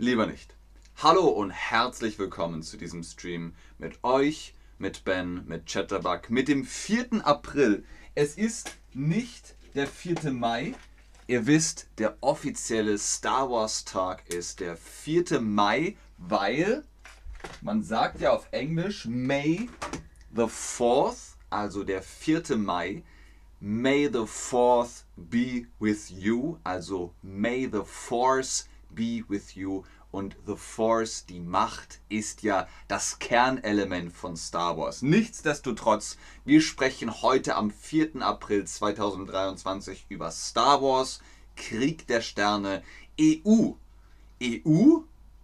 Lieber nicht. Hallo und herzlich willkommen zu diesem Stream mit euch, mit Ben, mit Chatterbug, mit dem 4. April. Es ist nicht der 4. Mai. Ihr wisst, der offizielle Star Wars Tag ist der 4. Mai, weil man sagt ja auf Englisch May the 4th, also der 4. Mai. May the 4th be with you, also May the Force be with you. Und The Force, die Macht, ist ja das Kernelement von Star Wars. Nichtsdestotrotz, wir sprechen heute am 4. April 2023 über Star Wars, Krieg der Sterne, EU. EU?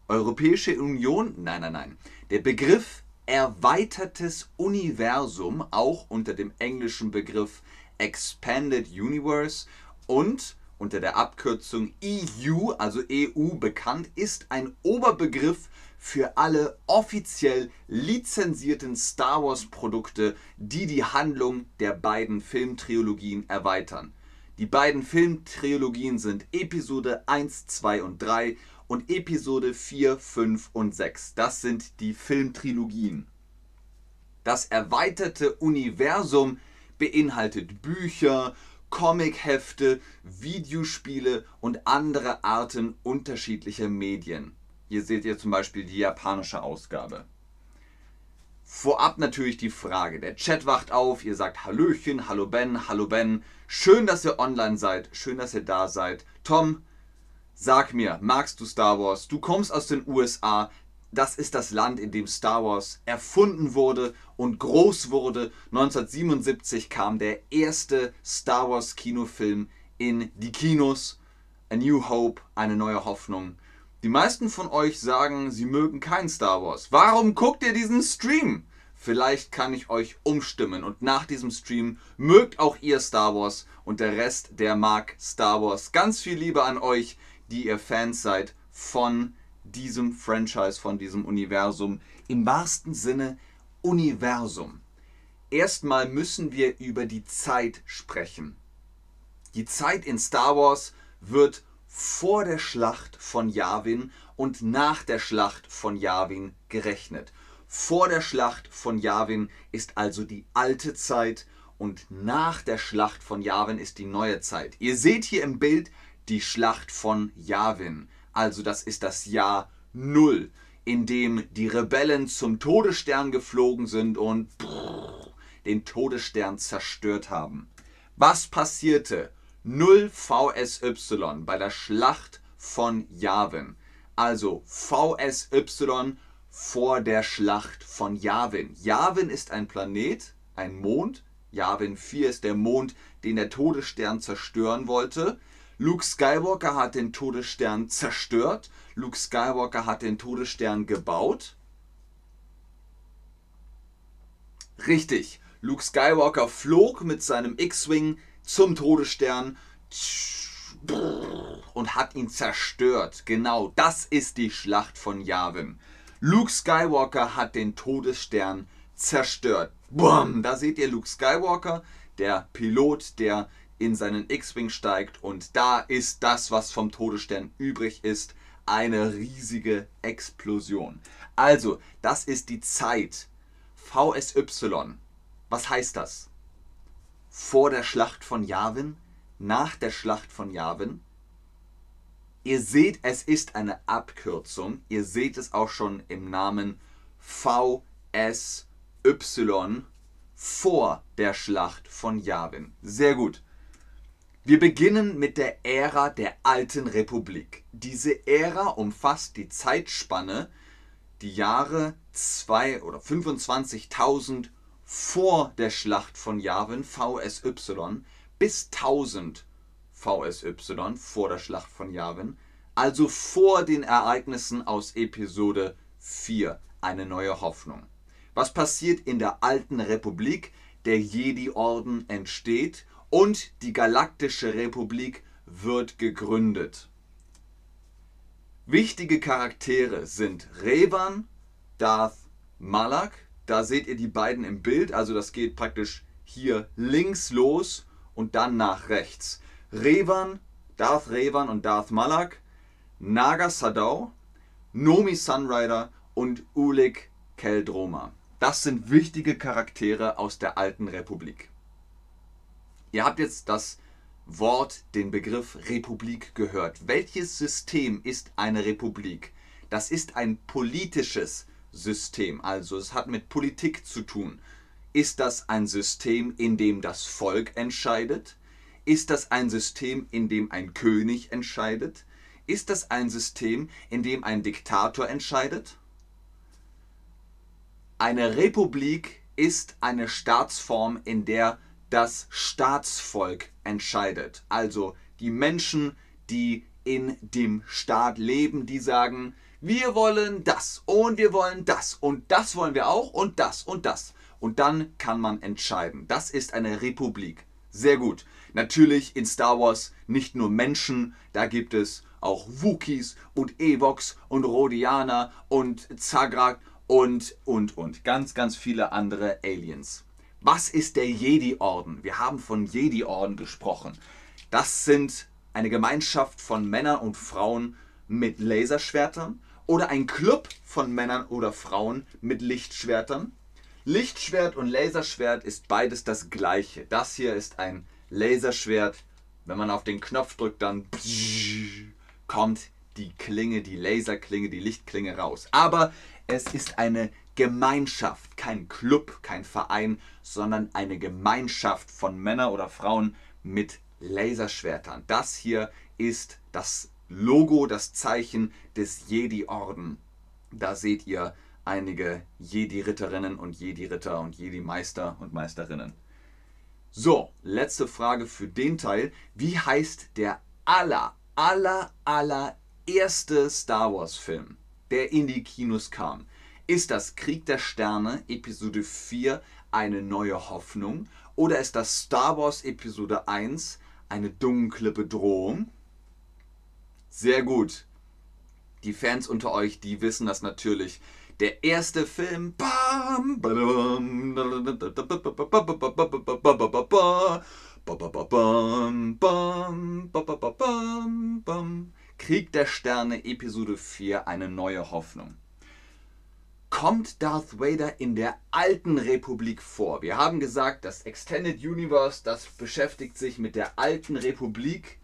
Europäische Union? Nein, nein, nein. Der Begriff erweitertes Universum, auch unter dem englischen Begriff Expanded Universe und unter der Abkürzung EU, also EU bekannt, ist ein Oberbegriff für alle offiziell lizenzierten Star Wars Produkte, die die Handlung der beiden Filmtrilogien erweitern. Die beiden Filmtrilogien sind Episode 1, 2 und 3 und Episode 4, 5 und 6. Das sind die Filmtrilogien. Das erweiterte Universum beinhaltet Bücher, Comichefte, Videospiele und andere Arten unterschiedlicher Medien. Hier seht ihr zum Beispiel die japanische Ausgabe. Vorab natürlich die Frage. Der Chat wacht auf, ihr sagt Hallöchen, hallo Ben, hallo Ben. Schön, dass ihr online seid, schön, dass ihr da seid. Tom, sag mir, magst du Star Wars? Du kommst aus den USA, das ist das Land, in dem Star Wars erfunden wurde und groß wurde. 1977 kam der erste Star Wars Kinofilm in die Kinos. A New Hope, eine neue Hoffnung. Die meisten von euch sagen, sie mögen kein Star Wars. Warum guckt ihr diesen Stream? Vielleicht kann ich euch umstimmen und nach diesem Stream mögt auch ihr Star Wars und der Rest, der mag Star Wars. Ganz viel Liebe an euch, die ihr Fans seid von diesem Franchise, von diesem Universum. Im wahrsten Sinne Universum. Erstmal müssen wir über die Zeit sprechen. Die Zeit in Star Wars wird vor der Schlacht von Yavin und nach der Schlacht von Yavin gerechnet. Vor der Schlacht von Yavin ist also die alte Zeit und nach der Schlacht von Yavin ist die neue Zeit. Ihr seht hier im Bild die Schlacht von Yavin. Also das ist das Jahr Null, in dem die Rebellen zum Todesstern geflogen sind und den Todesstern zerstört haben. Was passierte? 0 VSY bei der Schlacht von Yavin. Also VSY vor der Schlacht von Yavin. Yavin ist ein Planet, ein Mond. Yavin 4 ist der Mond, den der Todesstern zerstören wollte. Luke Skywalker hat den Todesstern zerstört. Luke Skywalker hat den Todesstern gebaut. Richtig. Luke Skywalker flog mit seinem X-Wing zum Todesstern und hat ihn zerstört. Genau, das ist die Schlacht von Yavin. Luke Skywalker hat den Todesstern zerstört. Boom, da seht ihr Luke Skywalker, der Pilot, der in seinen X-Wing steigt und da ist das, was vom Todesstern übrig ist, eine riesige Explosion. Also, das ist die Zeit. VSY. Was heißt das? Vor der Schlacht von Yavin, nach der Schlacht von Yavin. Ihr seht, es ist eine Abkürzung. Ihr seht es auch schon im Namen VSY vor der Schlacht von Yavin. Sehr gut. Wir beginnen mit der Ära der Alten Republik. Diese Ära umfasst die Zeitspanne, die Jahre 2 oder 25.000 vor der Schlacht von Yavin VSY bis 1000 VSY vor der Schlacht von Yavin, also vor den Ereignissen aus Episode 4, eine neue Hoffnung. Was passiert in der alten Republik? Der Jedi-Orden entsteht und die Galaktische Republik wird gegründet. Wichtige Charaktere sind Revan, Darth Malak, da seht ihr die beiden im Bild, also das geht praktisch hier links los und dann nach rechts. Revan, Darth Revan und Darth Malak, Naga Sadao, Nomi Sunrider und Ulik Keldroma. Das sind wichtige Charaktere aus der alten Republik. Ihr habt jetzt das Wort, den Begriff Republik gehört. Welches System ist eine Republik? Das ist ein politisches System, also es hat mit Politik zu tun. Ist das ein System, in dem das Volk entscheidet? Ist das ein System, in dem ein König entscheidet? Ist das ein System, in dem ein Diktator entscheidet? Eine Republik ist eine Staatsform, in der das Staatsvolk entscheidet. Also die Menschen, die in dem Staat leben, die sagen, wir wollen das und wir wollen das und das wollen wir auch und das und das. Und dann kann man entscheiden. Das ist eine Republik. Sehr gut. Natürlich in Star Wars nicht nur Menschen, da gibt es auch Wookies und Evox und Rhodianer und Zagrak und, und, und. Ganz, ganz viele andere Aliens. Was ist der Jedi-Orden? Wir haben von Jedi-Orden gesprochen. Das sind eine Gemeinschaft von Männern und Frauen mit Laserschwertern oder ein Club von Männern oder Frauen mit Lichtschwertern. Lichtschwert und Laserschwert ist beides das gleiche. Das hier ist ein Laserschwert. Wenn man auf den Knopf drückt, dann kommt die Klinge, die Laserklinge, die Lichtklinge raus. Aber es ist eine Gemeinschaft, kein Club, kein Verein, sondern eine Gemeinschaft von Männern oder Frauen mit Laserschwertern. Das hier ist das Logo, das Zeichen des Jedi-Orden. Da seht ihr einige Jedi-Ritterinnen und Jedi-Ritter und Jedi-Meister und Meisterinnen. So, letzte Frage für den Teil. Wie heißt der aller, aller, aller erste Star Wars-Film, der in die Kinos kam? Ist das Krieg der Sterne Episode 4 eine neue Hoffnung oder ist das Star Wars Episode 1 eine dunkle Bedrohung? Sehr gut. Die Fans unter euch, die wissen das natürlich. Der erste Film Krieg der Sterne Episode 4 eine neue Hoffnung kommt Darth Vader in der alten Republik vor. Wir haben gesagt, das Extended Universe, das beschäftigt sich mit der alten Republik.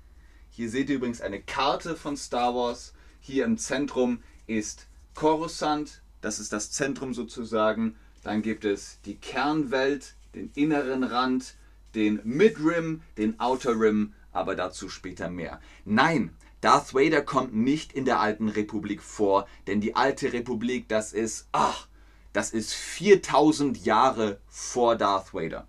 Hier seht ihr übrigens eine Karte von Star Wars. Hier im Zentrum ist Coruscant, das ist das Zentrum sozusagen. Dann gibt es die Kernwelt, den inneren Rand, den Midrim, den Outer Rim, aber dazu später mehr. Nein, Darth Vader kommt nicht in der alten Republik vor, denn die alte Republik, das ist, ach, das ist 4000 Jahre vor Darth Vader.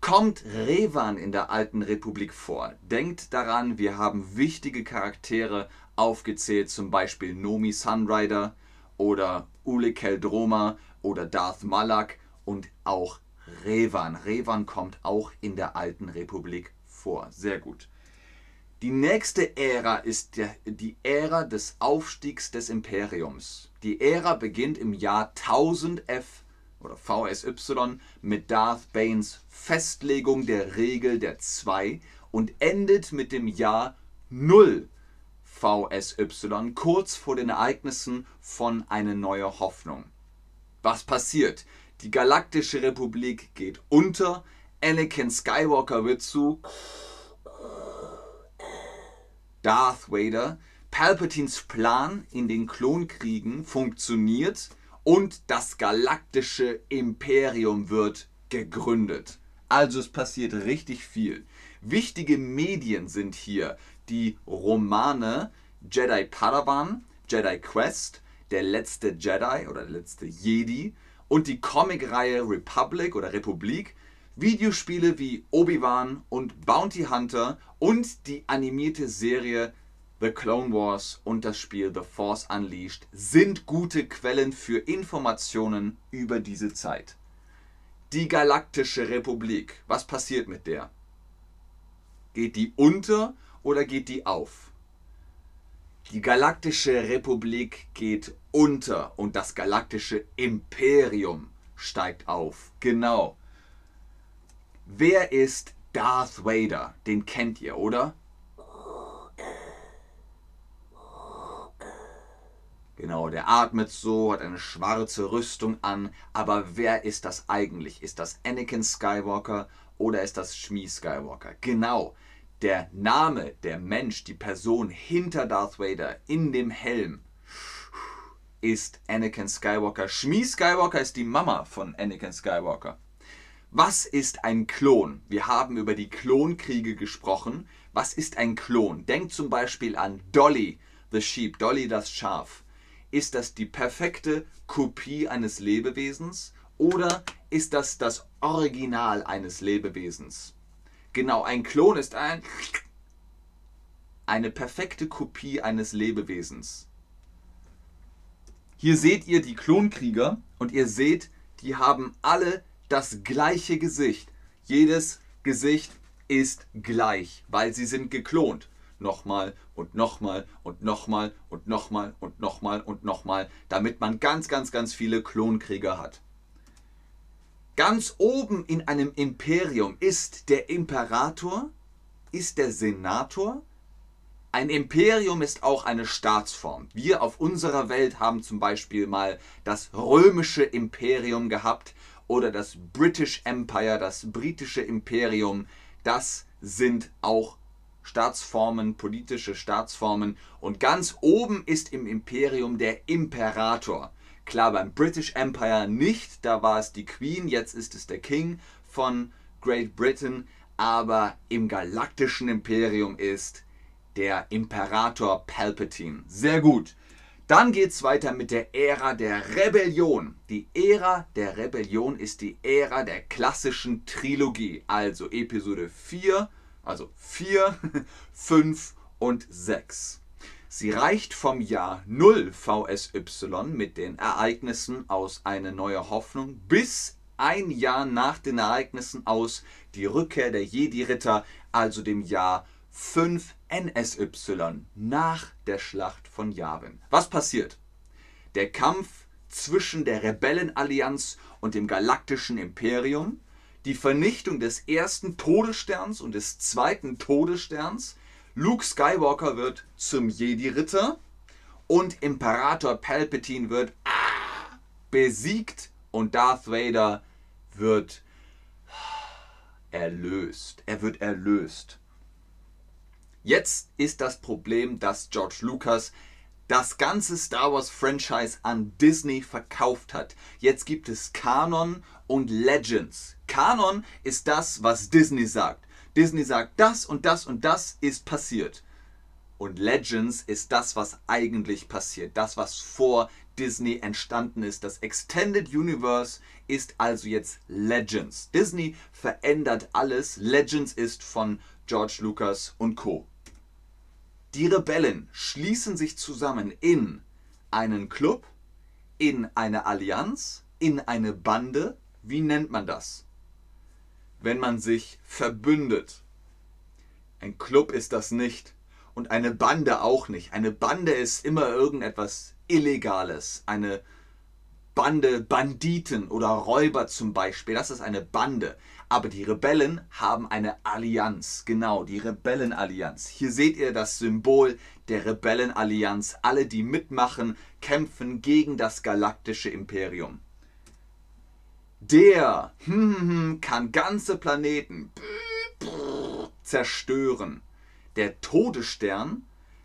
Kommt Revan in der alten Republik vor? Denkt daran, wir haben wichtige Charaktere aufgezählt, zum Beispiel Nomi Sunrider oder Ule Keldroma oder Darth Malak und auch Revan. Revan kommt auch in der alten Republik vor. Sehr gut. Die nächste Ära ist die Ära des Aufstiegs des Imperiums. Die Ära beginnt im Jahr 1000 F oder VSY mit Darth Banes Festlegung der Regel der Zwei und endet mit dem Jahr 0 VSY kurz vor den Ereignissen von Eine neue Hoffnung. Was passiert? Die Galaktische Republik geht unter, Anakin Skywalker wird zu Darth Vader, Palpatines Plan in den Klonkriegen funktioniert und das galaktische Imperium wird gegründet. Also es passiert richtig viel. Wichtige Medien sind hier die Romane Jedi Padawan, Jedi Quest, Der letzte Jedi oder der letzte Jedi und die Comicreihe Republic oder Republik, Videospiele wie Obi-Wan und Bounty Hunter und die animierte Serie The Clone Wars und das Spiel The Force Unleashed sind gute Quellen für Informationen über diese Zeit. Die Galaktische Republik, was passiert mit der? Geht die unter oder geht die auf? Die Galaktische Republik geht unter und das Galaktische Imperium steigt auf. Genau. Wer ist Darth Vader? Den kennt ihr, oder? Genau, der atmet so, hat eine schwarze Rüstung an. Aber wer ist das eigentlich? Ist das Anakin Skywalker oder ist das Shmi Skywalker? Genau, der Name, der Mensch, die Person hinter Darth Vader in dem Helm ist Anakin Skywalker. Shmi Skywalker ist die Mama von Anakin Skywalker. Was ist ein Klon? Wir haben über die Klonkriege gesprochen. Was ist ein Klon? Denkt zum Beispiel an Dolly, the Sheep, Dolly das Schaf. Ist das die perfekte Kopie eines Lebewesens oder ist das das Original eines Lebewesens? Genau, ein Klon ist ein eine perfekte Kopie eines Lebewesens. Hier seht ihr die Klonkrieger und ihr seht, die haben alle das gleiche Gesicht. Jedes Gesicht ist gleich, weil sie sind geklont nochmal und nochmal und nochmal und nochmal und nochmal und nochmal, damit man ganz, ganz, ganz viele Klonkrieger hat. Ganz oben in einem Imperium ist der Imperator, ist der Senator. Ein Imperium ist auch eine Staatsform. Wir auf unserer Welt haben zum Beispiel mal das römische Imperium gehabt oder das British Empire, das britische Imperium. Das sind auch Staatsformen, politische Staatsformen. Und ganz oben ist im Imperium der Imperator. Klar, beim British Empire nicht, da war es die Queen, jetzt ist es der King von Great Britain. Aber im galaktischen Imperium ist der Imperator Palpatine. Sehr gut. Dann geht es weiter mit der Ära der Rebellion. Die Ära der Rebellion ist die Ära der klassischen Trilogie, also Episode 4, also 4, 5 und 6. Sie reicht vom Jahr 0 VSY mit den Ereignissen aus Eine neue Hoffnung bis ein Jahr nach den Ereignissen aus Die Rückkehr der Jedi-Ritter, also dem Jahr 5 NSY nach der Schlacht von Yavin. Was passiert? Der Kampf zwischen der Rebellenallianz und dem galaktischen Imperium die Vernichtung des ersten Todessterns und des zweiten Todessterns. Luke Skywalker wird zum Jedi-Ritter und Imperator Palpatine wird besiegt und Darth Vader wird erlöst. Er wird erlöst. Jetzt ist das Problem, dass George Lucas das ganze Star Wars Franchise an Disney verkauft hat. Jetzt gibt es Kanon und Legends. Kanon ist das, was Disney sagt. Disney sagt, das und das und das ist passiert. Und Legends ist das, was eigentlich passiert. Das, was vor Disney entstanden ist. Das Extended Universe ist also jetzt Legends. Disney verändert alles. Legends ist von George Lucas und Co. Die Rebellen schließen sich zusammen in einen Club, in eine Allianz, in eine Bande. Wie nennt man das? wenn man sich verbündet. Ein Club ist das nicht und eine Bande auch nicht. Eine Bande ist immer irgendetwas Illegales. Eine Bande Banditen oder Räuber zum Beispiel, das ist eine Bande. Aber die Rebellen haben eine Allianz, genau, die Rebellenallianz. Hier seht ihr das Symbol der Rebellenallianz. Alle, die mitmachen, kämpfen gegen das galaktische Imperium. Der hm, hm, hm, kann ganze Planeten zerstören. Der Todesstern,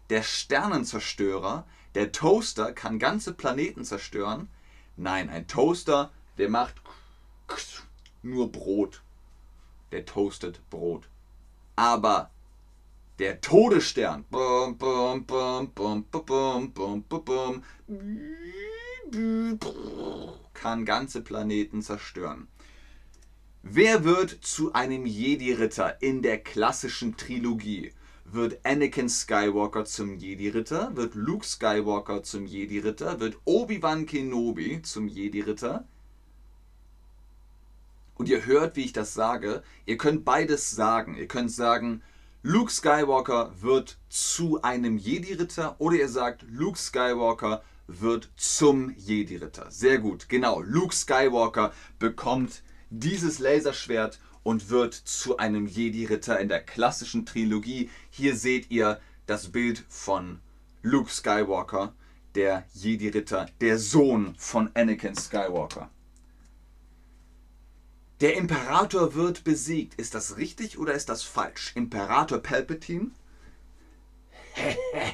der Sternenzerstörer, der Toaster kann ganze Planeten zerstören. Nein, ein Toaster, der macht nur Brot. Der toastet Brot. Aber der Todesstern. Kann ganze Planeten zerstören. Wer wird zu einem Jedi-Ritter in der klassischen Trilogie? Wird Anakin Skywalker zum Jedi-Ritter? Wird Luke Skywalker zum Jedi-Ritter? Wird Obi-Wan Kenobi zum Jedi-Ritter? Und ihr hört, wie ich das sage. Ihr könnt beides sagen. Ihr könnt sagen, Luke Skywalker wird zu einem Jedi-Ritter oder ihr sagt, Luke Skywalker wird zum Jedi-Ritter. Sehr gut, genau. Luke Skywalker bekommt dieses Laserschwert und wird zu einem Jedi-Ritter in der klassischen Trilogie. Hier seht ihr das Bild von Luke Skywalker der Jedi-Ritter, der Sohn von Anakin Skywalker. Der Imperator wird besiegt. Ist das richtig oder ist das falsch? Imperator Palpatine?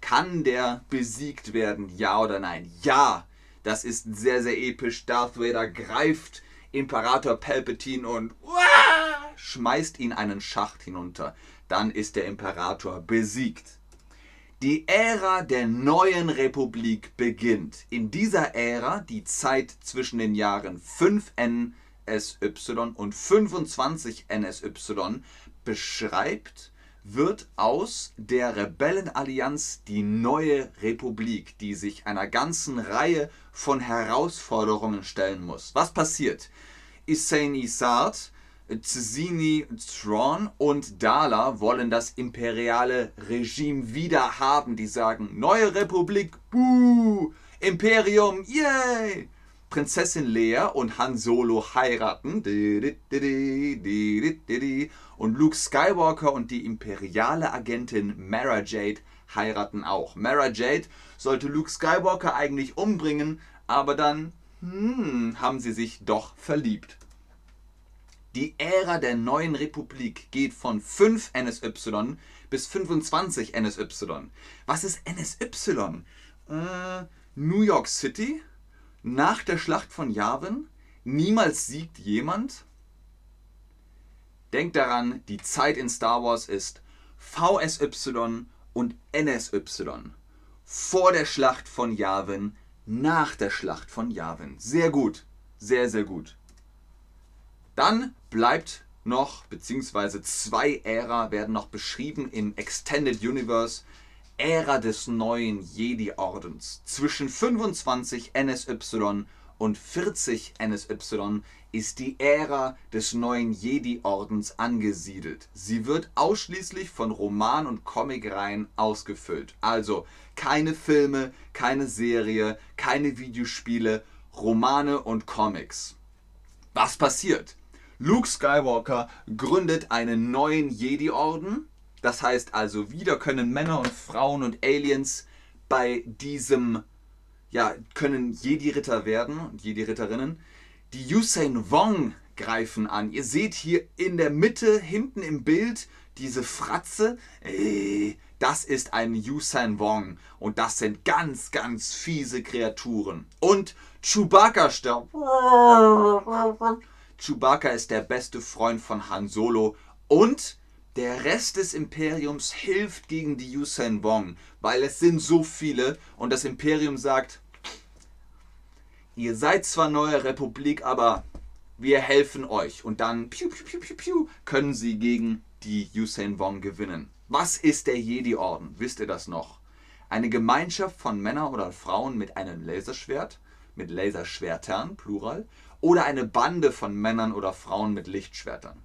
Kann der besiegt werden? Ja oder nein? Ja! Das ist sehr, sehr episch. Darth Vader greift Imperator Palpatine und schmeißt ihn einen Schacht hinunter. Dann ist der Imperator besiegt. Die Ära der neuen Republik beginnt. In dieser Ära, die Zeit zwischen den Jahren 5 NSY und 25 NSY beschreibt, wird aus der Rebellenallianz die neue Republik, die sich einer ganzen Reihe von Herausforderungen stellen muss. Was passiert? Issaini Sard, Tsini Thrawn und Dala wollen das imperiale Regime wieder haben. Die sagen, neue Republik, buh, Imperium, yay! Prinzessin Leia und Han Solo heiraten. Und Luke Skywalker und die imperiale Agentin Mara Jade heiraten auch. Mara Jade sollte Luke Skywalker eigentlich umbringen, aber dann hm, haben sie sich doch verliebt. Die Ära der neuen Republik geht von 5 NSY bis 25 NSY. Was ist NSY? Äh, New York City? Nach der Schlacht von Yavin, niemals siegt jemand. Denkt daran, die Zeit in Star Wars ist VSY und NSY. Vor der Schlacht von Yavin, nach der Schlacht von Yavin. Sehr gut, sehr, sehr gut. Dann bleibt noch, beziehungsweise zwei Ära werden noch beschrieben im Extended Universe. Ära des neuen Jedi-Ordens. Zwischen 25 NSY und 40 NSY ist die Ära des neuen Jedi-Ordens angesiedelt. Sie wird ausschließlich von Roman- und Comicreihen ausgefüllt. Also keine Filme, keine Serie, keine Videospiele, Romane und Comics. Was passiert? Luke Skywalker gründet einen neuen Jedi-Orden, das heißt also, wieder können Männer und Frauen und Aliens bei diesem, ja, können Jedi-Ritter werden und Jedi-Ritterinnen. Die Usain Wong greifen an. Ihr seht hier in der Mitte, hinten im Bild, diese Fratze. Ey, das ist ein Usain Wong. Und das sind ganz, ganz fiese Kreaturen. Und Chewbacca stirbt. Chewbacca ist der beste Freund von Han Solo. Und der Rest des Imperiums hilft gegen die Yusen Wong, weil es sind so viele und das Imperium sagt, ihr seid zwar neue Republik, aber wir helfen euch. Und dann piu, piu, piu, piu, können sie gegen die Yusen Wong gewinnen. Was ist der Jedi-Orden? Wisst ihr das noch? Eine Gemeinschaft von Männern oder Frauen mit einem Laserschwert, mit Laserschwertern, Plural, oder eine Bande von Männern oder Frauen mit Lichtschwertern.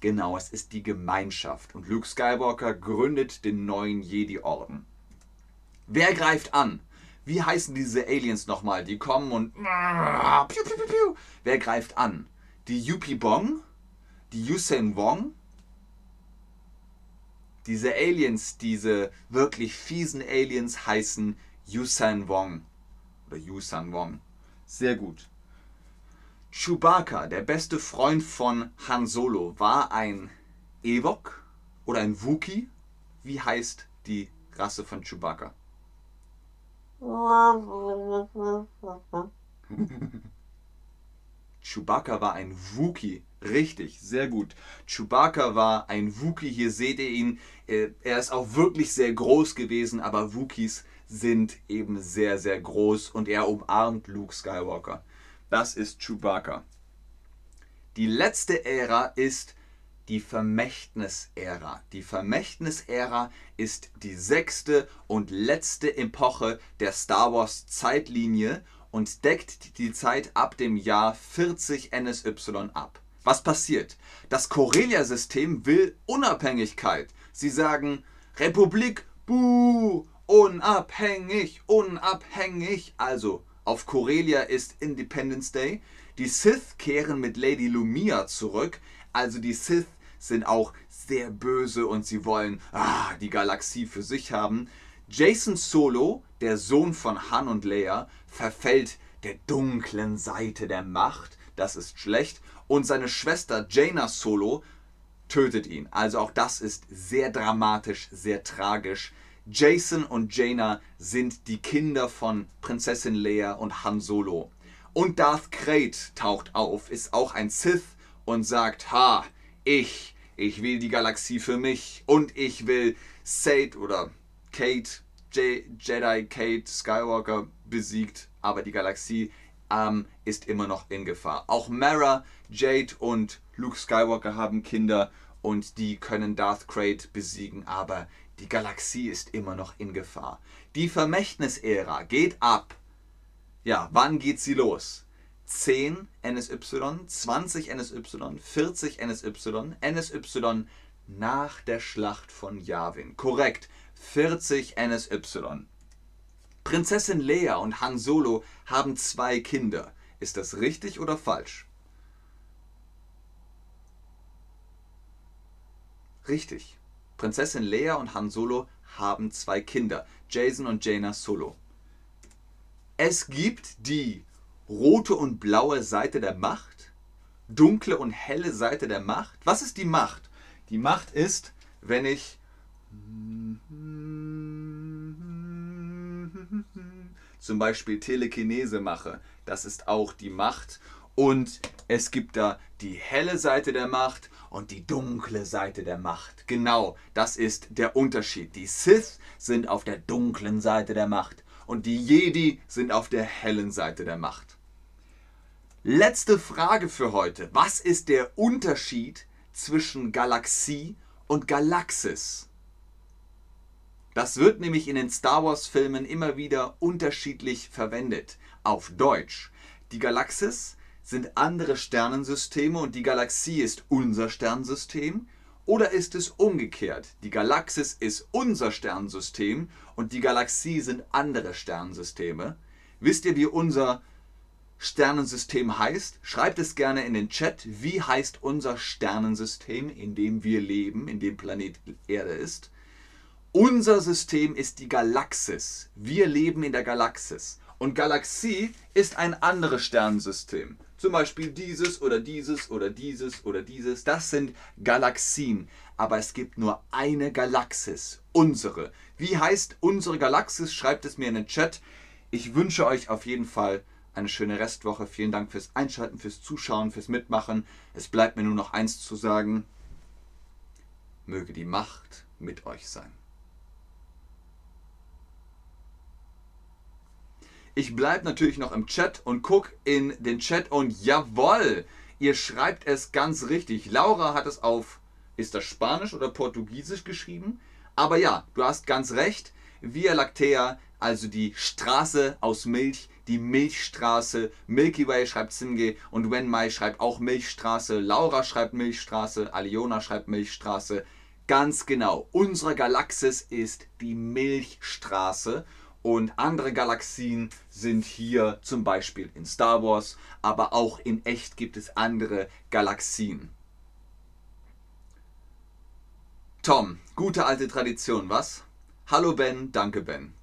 Genau, es ist die Gemeinschaft. Und Luke Skywalker gründet den neuen Jedi-Orden. Wer greift an? Wie heißen diese Aliens nochmal? Die kommen und. Piu, piu, piu, Wer greift an? Die Yupi Bong? Die Yusen Wong? Diese Aliens, diese wirklich fiesen Aliens heißen Yusan Wong. Oder Yusan Wong. Sehr gut. Chewbacca, der beste Freund von Han Solo, war ein Ewok oder ein Wookie. Wie heißt die Rasse von Chewbacca? Chewbacca war ein Wookie. Richtig, sehr gut. Chewbacca war ein Wookie. Hier seht ihr ihn. Er ist auch wirklich sehr groß gewesen, aber Wookies sind eben sehr, sehr groß und er umarmt Luke Skywalker. Das ist Chewbacca. Die letzte Ära ist die Vermächtnisära. Die Vermächtnisära ist die sechste und letzte Epoche der Star Wars Zeitlinie und deckt die Zeit ab dem Jahr 40 NSY ab. Was passiert? Das Corellia-System will Unabhängigkeit. Sie sagen Republik, buh, unabhängig, unabhängig. Also auf Corellia ist Independence Day. Die Sith kehren mit Lady Lumia zurück. Also die Sith sind auch sehr böse und sie wollen ah, die Galaxie für sich haben. Jason Solo, der Sohn von Han und Leia, verfällt der dunklen Seite der Macht. Das ist schlecht. Und seine Schwester Jaina Solo tötet ihn. Also auch das ist sehr dramatisch, sehr tragisch. Jason und Jaina sind die Kinder von Prinzessin Leia und Han Solo. Und Darth Krayt taucht auf, ist auch ein Sith und sagt, ha, ich, ich will die Galaxie für mich und ich will Sate oder Kate, Je Jedi Kate Skywalker besiegt, aber die Galaxie ähm, ist immer noch in Gefahr. Auch Mara, Jade und Luke Skywalker haben Kinder und die können Darth Krayt besiegen, aber die Galaxie ist immer noch in Gefahr. Die Vermächtnisära geht ab. Ja, wann geht sie los? 10 NSY, 20 NSY, 40 NSY, NSY nach der Schlacht von Yavin. Korrekt, 40 NSY. Prinzessin Leia und Han Solo haben zwei Kinder. Ist das richtig oder falsch? Richtig. Prinzessin Leia und Han Solo haben zwei Kinder, Jason und Jaina Solo. Es gibt die rote und blaue Seite der Macht, dunkle und helle Seite der Macht. Was ist die Macht? Die Macht ist, wenn ich zum Beispiel Telekinese mache. Das ist auch die Macht. Und es gibt da die helle Seite der Macht und die dunkle Seite der Macht. Genau, das ist der Unterschied. Die Sith sind auf der dunklen Seite der Macht und die Jedi sind auf der hellen Seite der Macht. Letzte Frage für heute. Was ist der Unterschied zwischen Galaxie und Galaxis? Das wird nämlich in den Star Wars-Filmen immer wieder unterschiedlich verwendet. Auf Deutsch. Die Galaxis sind andere Sternensysteme und die Galaxie ist unser Sternensystem? Oder ist es umgekehrt? Die Galaxis ist unser Sternensystem und die Galaxie sind andere Sternensysteme. Wisst ihr, wie unser Sternensystem heißt? Schreibt es gerne in den Chat. Wie heißt unser Sternensystem, in dem wir leben, in dem Planet Erde ist? Unser System ist die Galaxis. Wir leben in der Galaxis. Und Galaxie ist ein anderes Sternensystem. Zum Beispiel dieses oder dieses oder dieses oder dieses. Das sind Galaxien. Aber es gibt nur eine Galaxis. Unsere. Wie heißt unsere Galaxis? Schreibt es mir in den Chat. Ich wünsche euch auf jeden Fall eine schöne Restwoche. Vielen Dank fürs Einschalten, fürs Zuschauen, fürs Mitmachen. Es bleibt mir nur noch eins zu sagen. Möge die Macht mit euch sein. Ich bleibe natürlich noch im Chat und gucke in den Chat und jawoll, ihr schreibt es ganz richtig. Laura hat es auf, ist das Spanisch oder Portugiesisch geschrieben? Aber ja, du hast ganz recht. Via Lactea, also die Straße aus Milch, die Milchstraße. Milky Way schreibt Simge und Wen Mai schreibt auch Milchstraße. Laura schreibt Milchstraße. Aliona schreibt Milchstraße. Ganz genau. Unsere Galaxis ist die Milchstraße. Und andere Galaxien sind hier zum Beispiel in Star Wars, aber auch in echt gibt es andere Galaxien. Tom, gute alte Tradition, was? Hallo Ben, danke Ben.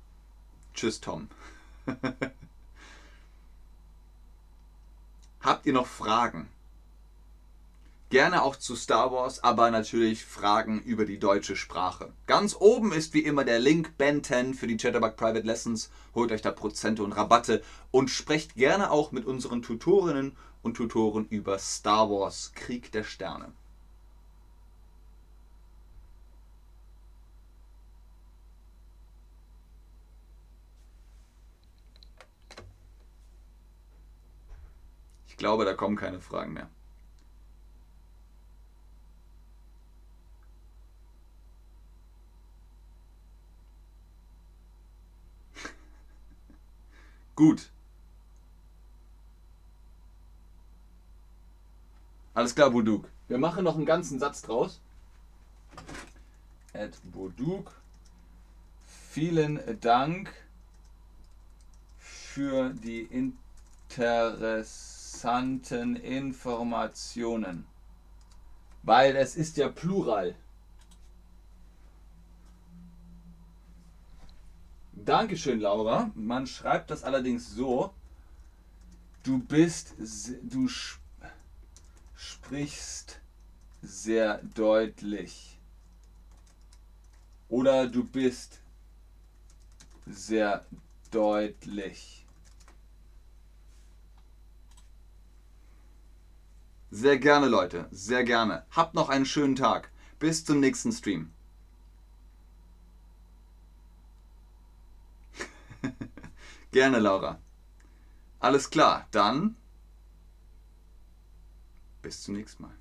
Tschüss Tom. Habt ihr noch Fragen? Gerne auch zu Star Wars, aber natürlich Fragen über die deutsche Sprache. Ganz oben ist wie immer der Link Ben 10 für die Chatterbug Private Lessons. Holt euch da Prozente und Rabatte und sprecht gerne auch mit unseren Tutorinnen und Tutoren über Star Wars Krieg der Sterne. Ich glaube, da kommen keine Fragen mehr. Gut. Alles klar, Buduk. Wir machen noch einen ganzen Satz draus. Ed Buduk. Vielen Dank für die interessanten Informationen. Weil es ist ja Plural. Dankeschön, Laura. Man schreibt das allerdings so. Du bist, du sprichst sehr deutlich. Oder du bist sehr deutlich. Sehr gerne, Leute. Sehr gerne. Habt noch einen schönen Tag. Bis zum nächsten Stream. Gerne, Laura. Alles klar, dann bis zum nächsten Mal.